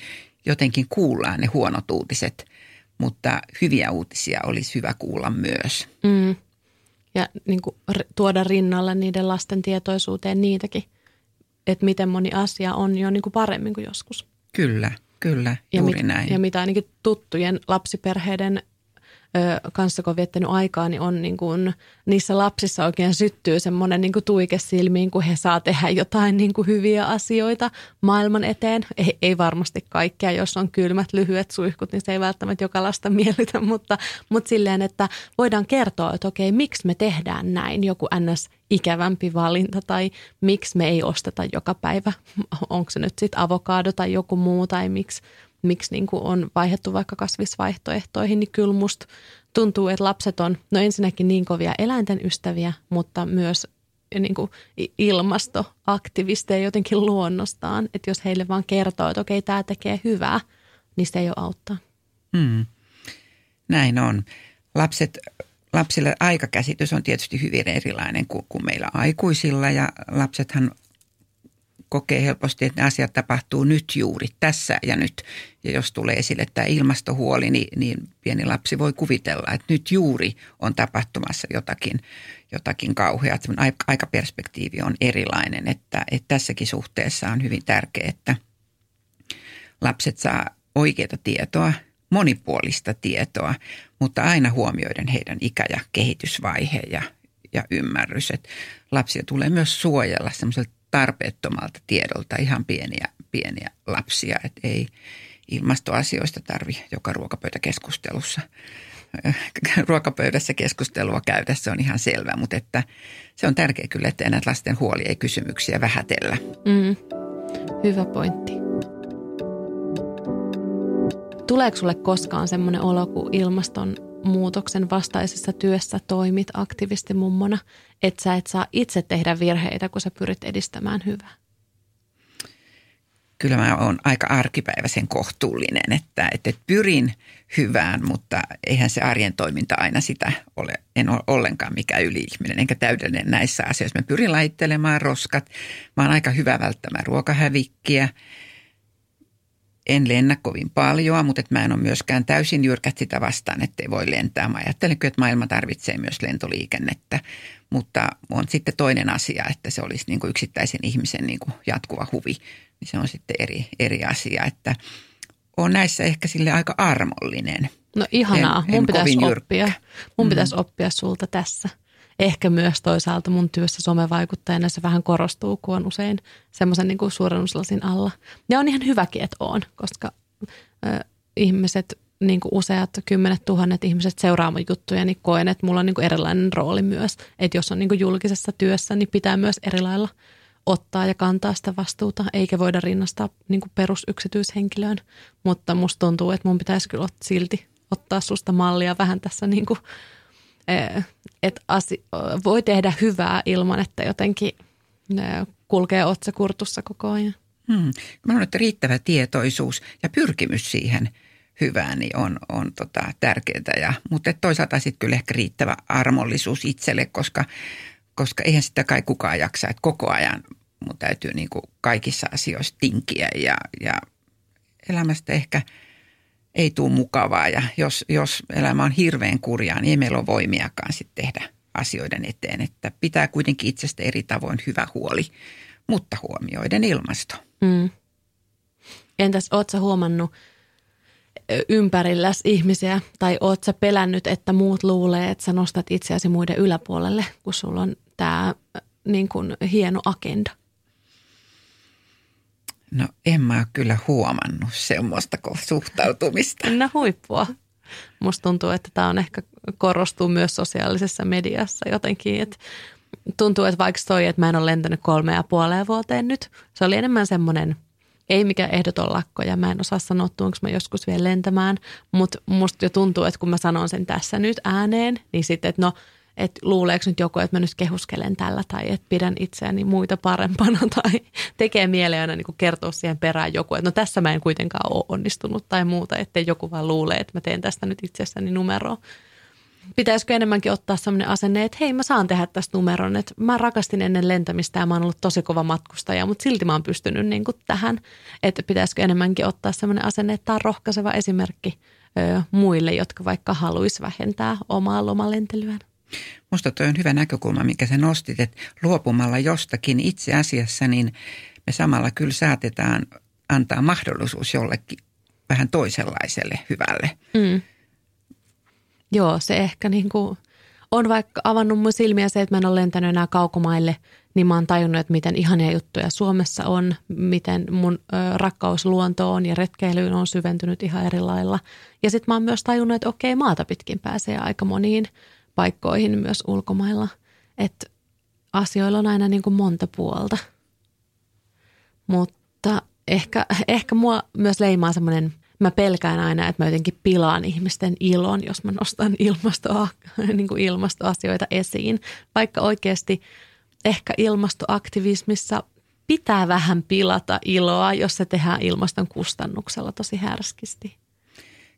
jotenkin kuullaan ne huonot uutiset, mutta hyviä uutisia olisi hyvä kuulla myös. Mm ja niin kuin tuoda rinnalle niiden lasten tietoisuuteen niitäkin, että miten moni asia on jo niin kuin paremmin kuin joskus. Kyllä, kyllä, juuri ja mit, näin. Ja mitä ainakin tuttujen lapsiperheiden kanssa, kun on viettänyt aikaa, niin on niin kuin, niissä lapsissa oikein syttyy semmoinen niin kuin tuike silmiin, kun he saa tehdä jotain niin kuin hyviä asioita maailman eteen. Ei, ei varmasti kaikkea, jos on kylmät, lyhyet suihkut, niin se ei välttämättä joka lasta miellytä, mutta, mutta silleen, että voidaan kertoa, että okei, miksi me tehdään näin, joku ns. ikävämpi valinta tai miksi me ei osteta joka päivä, onko se nyt sitten avokaado tai joku muu tai miksi miksi niin kuin on vaihdettu vaikka kasvisvaihtoehtoihin, niin kyllä musta tuntuu, että lapset on no ensinnäkin niin kovia eläinten ystäviä, mutta myös niin kuin ilmastoaktivisteja jotenkin luonnostaan. Että jos heille vaan kertoo, että okei, tämä tekee hyvää, niin se ei ole auttaa. Hmm. Näin on. Lapset, lapsille aikakäsitys on tietysti hyvin erilainen kuin, kuin meillä aikuisilla ja lapsethan kokee helposti, että ne asiat tapahtuu nyt juuri, tässä ja nyt. Ja jos tulee esille tämä ilmastohuoli, niin, niin pieni lapsi voi kuvitella, että nyt juuri on tapahtumassa jotakin, jotakin kauheaa. Aikaperspektiivi on erilainen, että, että tässäkin suhteessa on hyvin tärkeää, että lapset saa oikeaa tietoa, monipuolista tietoa, mutta aina huomioiden heidän ikä- ja kehitysvaihe ja, ja ymmärrys. Että lapsia tulee myös suojella semmoiselta tarpeettomalta tiedolta ihan pieniä, pieniä lapsia. Että ei ilmastoasioista tarvi joka ruokapöytäkeskustelussa ruokapöydässä keskustelua käydä, se on ihan selvä, mutta että se on tärkeää kyllä, että näitä lasten huolia ja kysymyksiä vähätellä. Mm, hyvä pointti. Tuleeko sulle koskaan semmoinen olo, kun ilmaston muutoksen vastaisessa työssä toimit aktivistimummona, että sä et saa itse tehdä virheitä, kun sä pyrit edistämään hyvää? Kyllä mä oon aika arkipäiväisen kohtuullinen, että, että pyrin hyvään, mutta eihän se arjen toiminta aina sitä ole. En ole ollenkaan mikään yli-ihminen enkä täydellinen näissä asioissa. Mä pyrin laittelemaan roskat. Mä oon aika hyvä välttämään ruokahävikkiä en lennä kovin paljon, mutta että mä en ole myöskään täysin jyrkät sitä vastaan, että ei voi lentää. Mä ajattelen kyllä, että maailma tarvitsee myös lentoliikennettä, mutta on sitten toinen asia, että se olisi niin kuin yksittäisen ihmisen niin kuin jatkuva huvi. Niin se on sitten eri, eri asia, että on näissä ehkä sille aika armollinen. No ihanaa, en, mun en pitäisi oppia. Mun mm. pitäisi oppia sulta tässä ehkä myös toisaalta mun työssä somevaikuttajana se vähän korostuu, kun on usein semmoisen niin suurennuslasin alla. Ja on ihan hyväkin, että on, koska ö, ihmiset, niin kuin useat kymmenet tuhannet ihmiset seuraa mun juttuja, niin koen, että mulla on niin kuin erilainen rooli myös. Että jos on niin kuin julkisessa työssä, niin pitää myös eri lailla ottaa ja kantaa sitä vastuuta, eikä voida rinnastaa niin kuin perusyksityishenkilöön. Mutta musta tuntuu, että mun pitäisi kyllä silti ottaa susta mallia vähän tässä niin kuin että asi, voi tehdä hyvää ilman, että jotenkin kulkee otsakurtussa koko ajan. Hmm. Mä luulen, että riittävä tietoisuus ja pyrkimys siihen hyvää, niin on, on tota, tärkeää. Ja, mutta toisaalta sitten kyllä ehkä riittävä armollisuus itselle, koska, koska eihän sitä kai kukaan jaksa, että koko ajan mun täytyy niin kuin kaikissa asioissa tinkiä ja, ja elämästä ehkä ei tule mukavaa. Ja jos, jos elämä on hirveän kurjaa, niin ei meillä ole voimiakaan sitten tehdä asioiden eteen. Että pitää kuitenkin itsestä eri tavoin hyvä huoli, mutta huomioiden ilmasto. Mm. Entäs ootko huomannut ympärilläs ihmisiä tai oot sä pelännyt, että muut luulee, että sä nostat itseäsi muiden yläpuolelle, kun sulla on tämä niin hieno agenda? No en mä ole kyllä huomannut semmoista suhtautumista. No huippua. Musta tuntuu, että tämä on ehkä korostuu myös sosiaalisessa mediassa jotenkin, että tuntuu, että vaikka toi, että mä en ole lentänyt kolme ja puoleen vuoteen nyt, se oli enemmän semmoinen, ei mikä ehdoton lakko ja mä en osaa sanoa, tuonko mä joskus vielä lentämään, mutta musta jo tuntuu, että kun mä sanon sen tässä nyt ääneen, niin sitten, että no – että luuleeko nyt joku, että mä nyt kehuskelen tällä tai että pidän itseäni muita parempana tai tekee mieleen aina niin kertoa siihen perään joku, että no tässä mä en kuitenkaan ole onnistunut tai muuta, ettei joku vaan luulee, että mä teen tästä nyt itsessäni numeroa. Pitäisikö enemmänkin ottaa sellainen asenne, että hei mä saan tehdä tästä numeron, että mä rakastin ennen lentämistä ja mä oon ollut tosi kova matkustaja, mutta silti mä oon pystynyt niin kuin tähän, että pitäisikö enemmänkin ottaa sellainen asenne, että tämä on rohkaiseva esimerkki ö, muille, jotka vaikka haluaisi vähentää omaa lomalentelyään. Musta toi on hyvä näkökulma, mikä sä nostit, että luopumalla jostakin itse asiassa, niin me samalla kyllä saatetaan antaa mahdollisuus jollekin vähän toisenlaiselle hyvälle. Mm. Joo, se ehkä niin kuin on vaikka avannut mun silmiä se, että mä en ole lentänyt enää kaukomaille, niin mä oon tajunnut, että miten ihania juttuja Suomessa on, miten mun rakkaus luontoon ja retkeilyyn on syventynyt ihan eri lailla. Ja sitten mä oon myös tajunnut, että okei, maata pitkin pääsee aika moniin paikkoihin myös ulkomailla. Että asioilla on aina niin kuin monta puolta. Mutta ehkä, ehkä mua myös leimaa semmoinen, mä pelkään aina, että mä jotenkin pilaan ihmisten ilon, jos mä nostan ilmastoa, niin kuin ilmastoasioita esiin. Vaikka oikeasti ehkä ilmastoaktivismissa pitää vähän pilata iloa, jos se tehdään ilmaston kustannuksella tosi härskisti.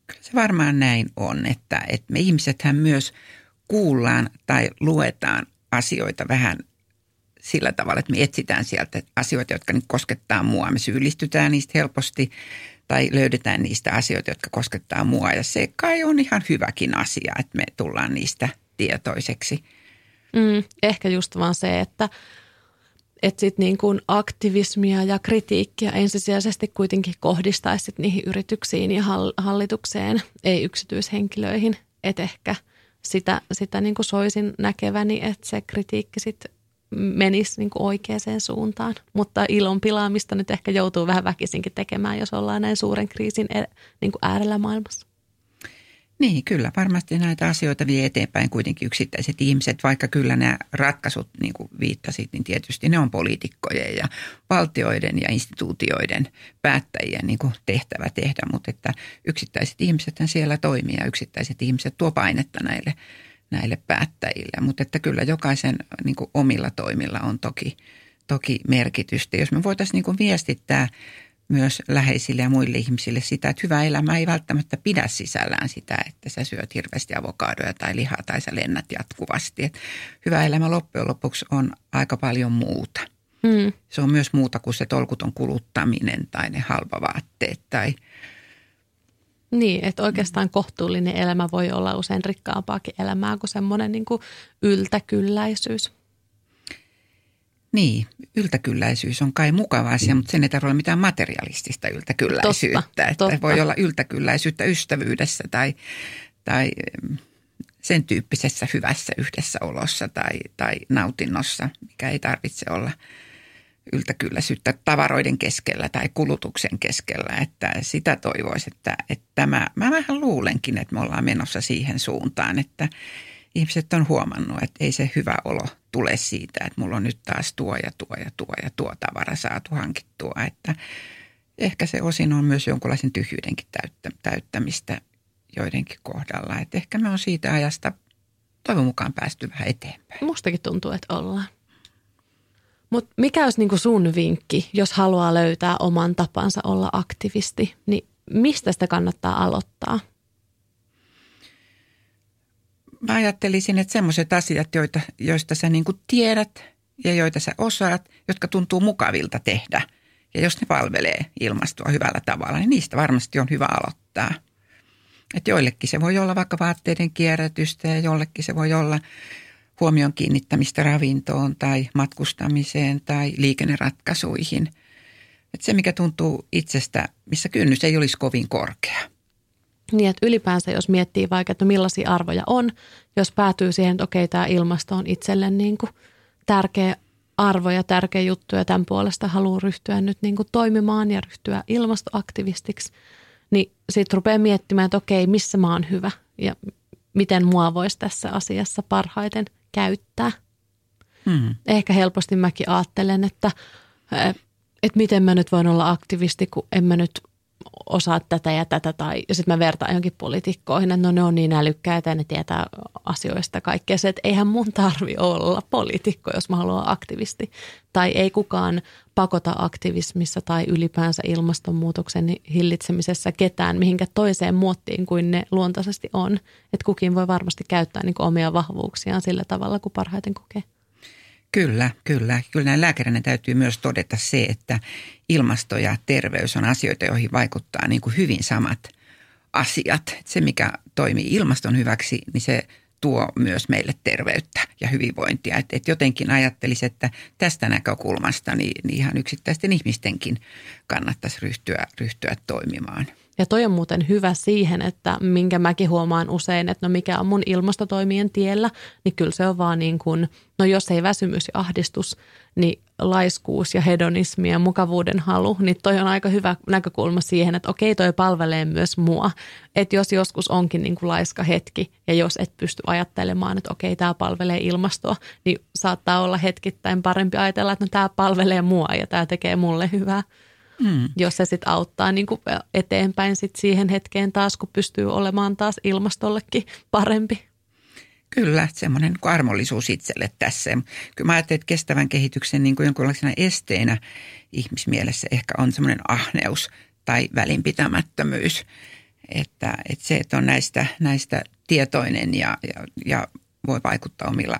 Kyllä se varmaan näin on, että, että me ihmisethän myös – kuullaan tai luetaan asioita vähän sillä tavalla, että me etsitään sieltä asioita, jotka nyt koskettaa mua. Me syyllistytään niistä helposti tai löydetään niistä asioita, jotka koskettaa mua. Ja se kai on ihan hyväkin asia, että me tullaan niistä tietoiseksi. Mm, ehkä just vaan se, että, että sit niin kuin aktivismia ja kritiikkiä ensisijaisesti kuitenkin kohdistaisi niihin yrityksiin ja hallitukseen, ei yksityishenkilöihin. Että ehkä – sitä, sitä niin kuin soisin näkeväni, että se kritiikki sitten menisi niin kuin oikeaan suuntaan. Mutta ilon pilaamista nyt ehkä joutuu vähän väkisinkin tekemään, jos ollaan näin suuren kriisin e, niin kuin äärellä maailmassa. Niin, kyllä. Varmasti näitä asioita vie eteenpäin kuitenkin yksittäiset ihmiset, vaikka kyllä nämä ratkaisut, niin kuin viittasit, niin tietysti ne on poliitikkojen ja valtioiden ja instituutioiden päättäjien niin kuin tehtävä tehdä, mutta että yksittäiset ihmiset siellä toimii ja yksittäiset ihmiset tuo painetta näille, näille päättäjille, mutta että kyllä jokaisen niin kuin omilla toimilla on toki, toki merkitystä. Jos me voitaisiin niin kuin viestittää myös läheisille ja muille ihmisille sitä, että hyvä elämä ei välttämättä pidä sisällään sitä, että sä syöt hirveästi avokadoja tai lihaa tai sä lennät jatkuvasti. Et hyvä elämä loppujen lopuksi on aika paljon muuta. Hmm. Se on myös muuta kuin se tolkuton kuluttaminen tai ne halpavaatteet tai niin, että oikeastaan kohtuullinen elämä voi olla usein rikkaampaakin elämää kuin semmoinen niin kuin yltäkylläisyys. Niin, yltäkylläisyys on kai mukava asia, mm. mutta sen ei tarvitse olla mitään materialistista yltäkylläisyyttä. Totta, että totta. Voi olla yltäkylläisyyttä ystävyydessä tai, tai sen tyyppisessä hyvässä yhdessäolossa tai, tai nautinnossa, mikä ei tarvitse olla yltäkylläisyyttä tavaroiden keskellä tai kulutuksen keskellä. Että sitä toivoisi, että, että tämä, mä vähän luulenkin, että me ollaan menossa siihen suuntaan, että ihmiset on huomannut, että ei se hyvä olo tule siitä, että mulla on nyt taas tuo ja tuo ja tuo ja tuo tavara saatu hankittua. Että ehkä se osin on myös jonkunlaisen tyhjyydenkin täyttä, täyttämistä joidenkin kohdalla. Että ehkä me on siitä ajasta toivon mukaan päästy vähän eteenpäin. Mustakin tuntuu, että ollaan. Mutta mikä olisi niinku sun vinkki, jos haluaa löytää oman tapansa olla aktivisti, niin mistä sitä kannattaa aloittaa? Mä ajattelisin, että semmoiset asiat, joita, joista sä niin tiedät ja joita sä osaat, jotka tuntuu mukavilta tehdä. Ja jos ne palvelee ilmastoa hyvällä tavalla, niin niistä varmasti on hyvä aloittaa. Että joillekin se voi olla vaikka vaatteiden kierrätystä ja jollekin se voi olla huomion kiinnittämistä ravintoon tai matkustamiseen tai liikenneratkaisuihin. Että se, mikä tuntuu itsestä, missä kynnys ei olisi kovin korkea. Niin, että ylipäänsä jos miettii vaikka, että millaisia arvoja on, jos päätyy siihen, että okei, tämä ilmasto on itselle niin kuin tärkeä arvo ja tärkeä juttu ja tämän puolesta haluaa ryhtyä nyt niin kuin toimimaan ja ryhtyä ilmastoaktivistiksi, niin sitten rupeaa miettimään, että okei, missä mä oon hyvä ja miten mua voisi tässä asiassa parhaiten käyttää. Hmm. Ehkä helposti mäkin ajattelen, että, että miten mä nyt voin olla aktivisti, kun en mä nyt osaa tätä ja tätä. Tai, sitten mä vertaan johonkin poliitikkoihin, että no ne on niin älykkäitä ja ne tietää asioista kaikkea. Se, että eihän mun tarvi olla poliitikko, jos mä haluan aktivisti. Tai ei kukaan pakota aktivismissa tai ylipäänsä ilmastonmuutoksen hillitsemisessä ketään mihinkä toiseen muottiin kuin ne luontaisesti on. Että kukin voi varmasti käyttää niin omia vahvuuksiaan sillä tavalla, kuin parhaiten kokee. Kyllä, kyllä. Kyllä näin lääkärinä täytyy myös todeta se, että ilmasto ja terveys on asioita, joihin vaikuttaa niin kuin hyvin samat asiat. Se, mikä toimii ilmaston hyväksi, niin se tuo myös meille terveyttä ja hyvinvointia. Et, et jotenkin ajattelisi, että tästä näkökulmasta niin, niin ihan yksittäisten ihmistenkin kannattaisi ryhtyä, ryhtyä toimimaan. Ja toi on muuten hyvä siihen, että minkä mäkin huomaan usein, että no mikä on mun ilmastotoimien tiellä, niin kyllä se on vaan niin kuin, no jos ei väsymys ja ahdistus, niin laiskuus ja hedonismi ja mukavuuden halu, niin toi on aika hyvä näkökulma siihen, että okei toi palvelee myös mua. Että jos joskus onkin niin kuin laiska hetki ja jos et pysty ajattelemaan, että okei tämä palvelee ilmastoa, niin saattaa olla hetkittäin parempi ajatella, että no tämä palvelee mua ja tämä tekee mulle hyvää. Mm. Jos se sitten auttaa niin kuin eteenpäin sit siihen hetkeen taas, kun pystyy olemaan taas ilmastollekin parempi. Kyllä, semmoinen niin armollisuus itselle tässä. Kyllä mä ajattelen, että kestävän kehityksen niin kuin jonkinlaisena esteenä ihmismielessä ehkä on semmoinen ahneus tai välinpitämättömyys. Että, että se, että on näistä, näistä tietoinen ja, ja, ja voi vaikuttaa omilla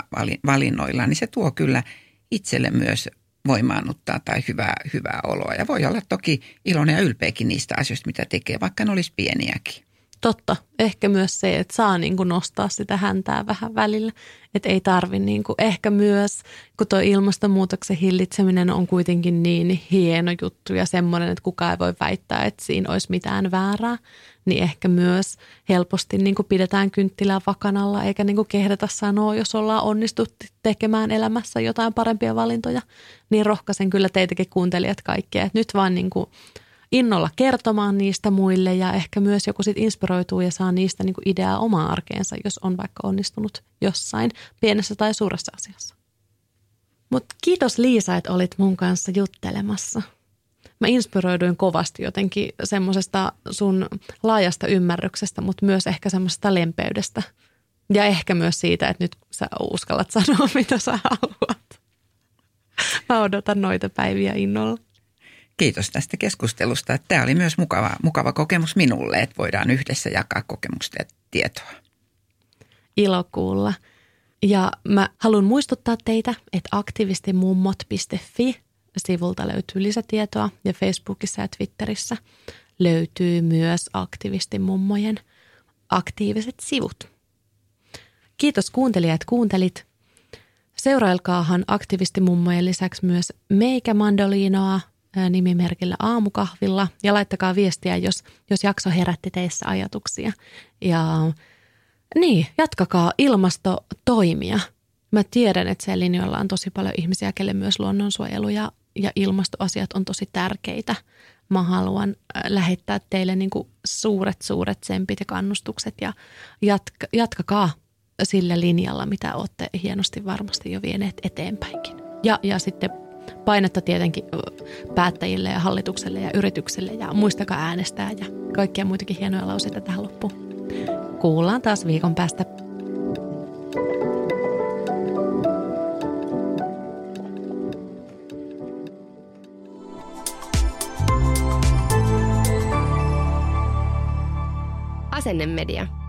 valinnoillaan, niin se tuo kyllä itselle myös voimaannuttaa tai hyvää, hyvää oloa. Ja voi olla toki iloinen ja ylpeäkin niistä asioista, mitä tekee, vaikka ne olisi pieniäkin. Totta. Ehkä myös se, että saa niin kuin nostaa sitä häntää vähän välillä. Että ei tarvi niin kuin, ehkä myös, kun tuo ilmastonmuutoksen hillitseminen on kuitenkin niin hieno juttu ja semmoinen, että kukaan ei voi väittää, että siinä olisi mitään väärää, niin ehkä myös helposti niin kuin pidetään kynttilää vakanalla eikä niin kuin kehdata sanoa, jos ollaan onnistuttu tekemään elämässä jotain parempia valintoja. Niin rohkaisen kyllä teitäkin kuuntelijat kaikkea, että nyt vaan niin kuin innolla kertomaan niistä muille ja ehkä myös joku sit inspiroituu ja saa niistä niin kuin ideaa omaan arkeensa, jos on vaikka onnistunut jossain pienessä tai suuressa asiassa. Mutta kiitos Liisa, että olit mun kanssa juttelemassa. Mä inspiroiduin kovasti jotenkin semmoisesta sun laajasta ymmärryksestä, mutta myös ehkä semmoisesta lempeydestä. Ja ehkä myös siitä, että nyt sä uskallat sanoa, mitä sä haluat. Mä odotan noita päiviä innolla. Kiitos tästä keskustelusta. Tämä oli myös mukava, mukava kokemus minulle, että voidaan yhdessä jakaa kokemusta ja tietoa. Ilo kuulla. Ja mä haluan muistuttaa teitä, että aktivistimummot.fi sivulta löytyy lisätietoa ja Facebookissa ja Twitterissä löytyy myös aktivistimummojen aktiiviset sivut. Kiitos kuuntelijat, kuuntelit. Seurailkaahan aktivistimummojen lisäksi myös Meikä Mandoliinoa nimimerkillä aamukahvilla ja laittakaa viestiä, jos, jos jakso herätti teissä ajatuksia. Ja niin, jatkakaa ilmastotoimia. Mä tiedän, että siellä linjoilla on tosi paljon ihmisiä, kelle myös luonnonsuojelu ja, ja ilmastoasiat on tosi tärkeitä. Mä haluan lähettää teille niin kuin suuret, suuret tsempit ja kannustukset ja jatka, jatkakaa sillä linjalla, mitä olette hienosti varmasti jo vieneet eteenpäinkin. Ja, ja sitten painetta tietenkin päättäjille ja hallitukselle ja yrityksille ja muistakaa äänestää ja kaikkia muitakin hienoja lauseita tähän loppuun. Kuullaan taas viikon päästä. Asennemedia.